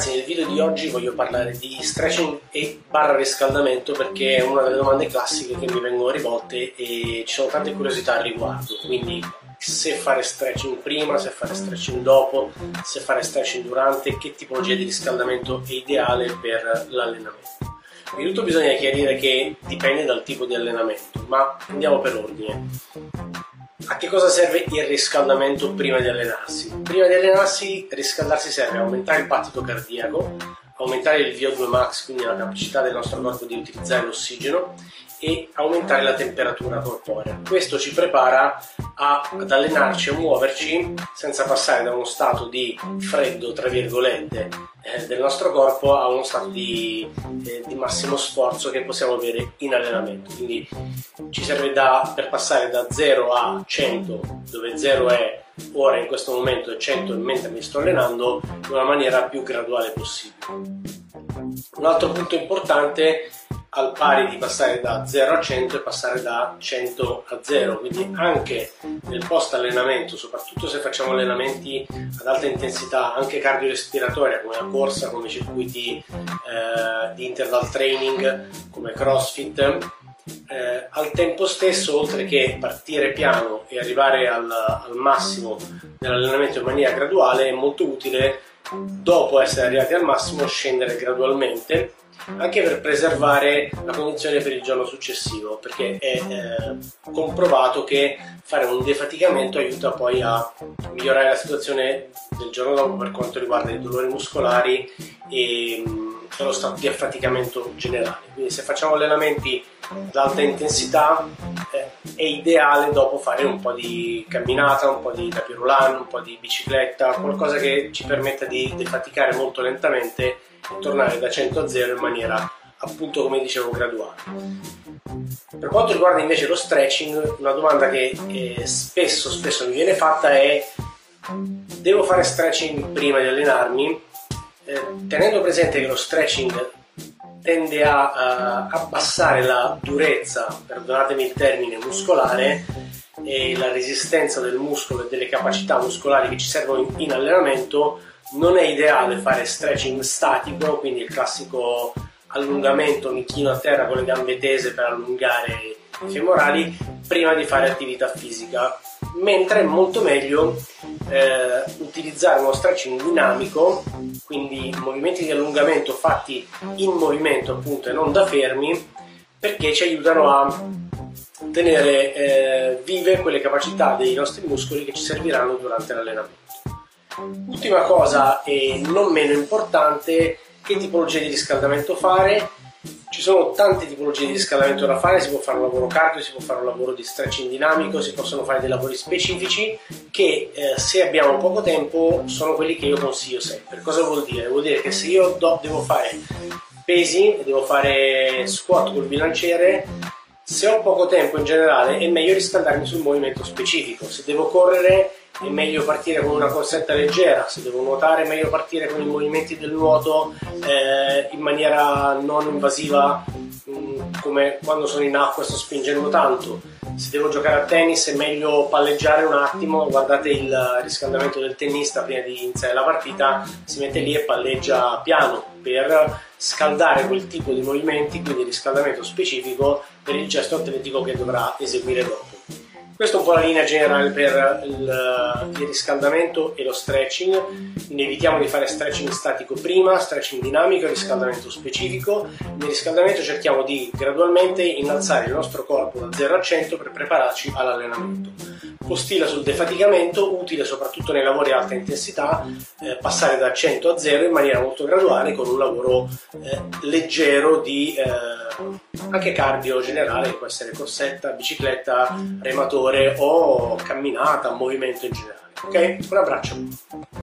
ragazzi nel video di oggi voglio parlare di stretching e barra riscaldamento perché è una delle domande classiche che mi vengono rivolte e ci sono tante curiosità al riguardo quindi se fare stretching prima, se fare stretching dopo, se fare stretching durante, che tipologia di riscaldamento è ideale per l'allenamento. Di tutto bisogna chiarire che dipende dal tipo di allenamento, ma andiamo per ordine. A che cosa serve il riscaldamento prima di allenarsi? Prima di allenarsi, riscaldarsi serve a aumentare il battito cardiaco, aumentare il VO2 max, quindi la capacità del nostro corpo di utilizzare l'ossigeno e aumentare la temperatura corporea. Questo ci prepara a, ad allenarci, a muoverci senza passare da uno stato di freddo, tra virgolette, eh, del nostro corpo a uno stato di, eh, di, massimo sforzo che possiamo avere in allenamento. Quindi ci serve da, per passare da 0 a 100, dove 0 è ora in questo momento e 100 mentre mi sto allenando, in una maniera più graduale possibile. Un altro punto importante al pari di passare da 0 a 100 e passare da 100 a 0 quindi anche nel post allenamento soprattutto se facciamo allenamenti ad alta intensità anche cardiorespiratoria come la corsa come circuiti eh, di interval training come crossfit eh, al tempo stesso oltre che partire piano e arrivare al, al massimo dell'allenamento in maniera graduale è molto utile dopo essere arrivati al massimo scendere gradualmente anche per preservare la condizione per il giorno successivo, perché è eh, comprovato che fare un defaticamento aiuta poi a migliorare la situazione del giorno dopo per quanto riguarda i dolori muscolari e, mm, lo stato di affaticamento generale. Quindi se facciamo allenamenti ad alta intensità eh, è ideale dopo fare un po' di camminata, un po' di tapirulan, un po' di bicicletta, qualcosa che ci permetta di defaticare molto lentamente tornare da 100 a 0 in maniera appunto come dicevo graduale. Per quanto riguarda invece lo stretching, una domanda che eh, spesso, spesso mi viene fatta è devo fare stretching prima di allenarmi? Eh, tenendo presente che lo stretching tende a uh, abbassare la durezza, perdonatemi il termine, muscolare e la resistenza del muscolo e delle capacità muscolari che ci servono in, in allenamento, non è ideale fare stretching statico, quindi il classico allungamento, mi chino a terra con le gambe tese per allungare i femorali prima di fare attività fisica, mentre è molto meglio eh, utilizzare uno stretching dinamico, quindi movimenti di allungamento fatti in movimento appunto e non da fermi, perché ci aiutano a tenere eh, vive quelle capacità dei nostri muscoli che ci serviranno durante l'allenamento. Ultima cosa e non meno importante, che tipologia di riscaldamento fare? Ci sono tante tipologie di riscaldamento da fare, si può fare un lavoro cardio, si può fare un lavoro di stretching dinamico, si possono fare dei lavori specifici che eh, se abbiamo poco tempo sono quelli che io consiglio sempre. Cosa vuol dire? Vuol dire che se io do, devo fare pesi, devo fare squat col bilanciere, se ho poco tempo in generale è meglio riscaldarmi sul movimento specifico. Se devo correre è meglio partire con una corsetta leggera, se devo nuotare è meglio partire con i movimenti del nuoto eh, in maniera non invasiva mm, come quando sono in acqua e sto spingendo tanto. Se devo giocare a tennis è meglio palleggiare un attimo, guardate il riscaldamento del tennista prima di iniziare la partita, si mette lì e palleggia piano per scaldare quel tipo di movimenti, quindi riscaldamento specifico per il gesto atletico che dovrà eseguire dopo. Questa è un po' la linea generale per il, il, riscaldamento e lo stretching. Ne evitiamo di fare stretching statico prima, stretching dinamico riscaldamento specifico. Nel riscaldamento cerchiamo di gradualmente innalzare il nostro corpo da 0 a 100 per prepararci all'allenamento. Postila sul defaticamento, utile soprattutto nei lavori a alta intensità, eh, passare da 100 a 0 in maniera molto graduale con un lavoro eh, leggero di eh, anche cardio generale, può essere corsetta, bicicletta, rematore o camminata, movimento in generale. Ok? Un abbraccio.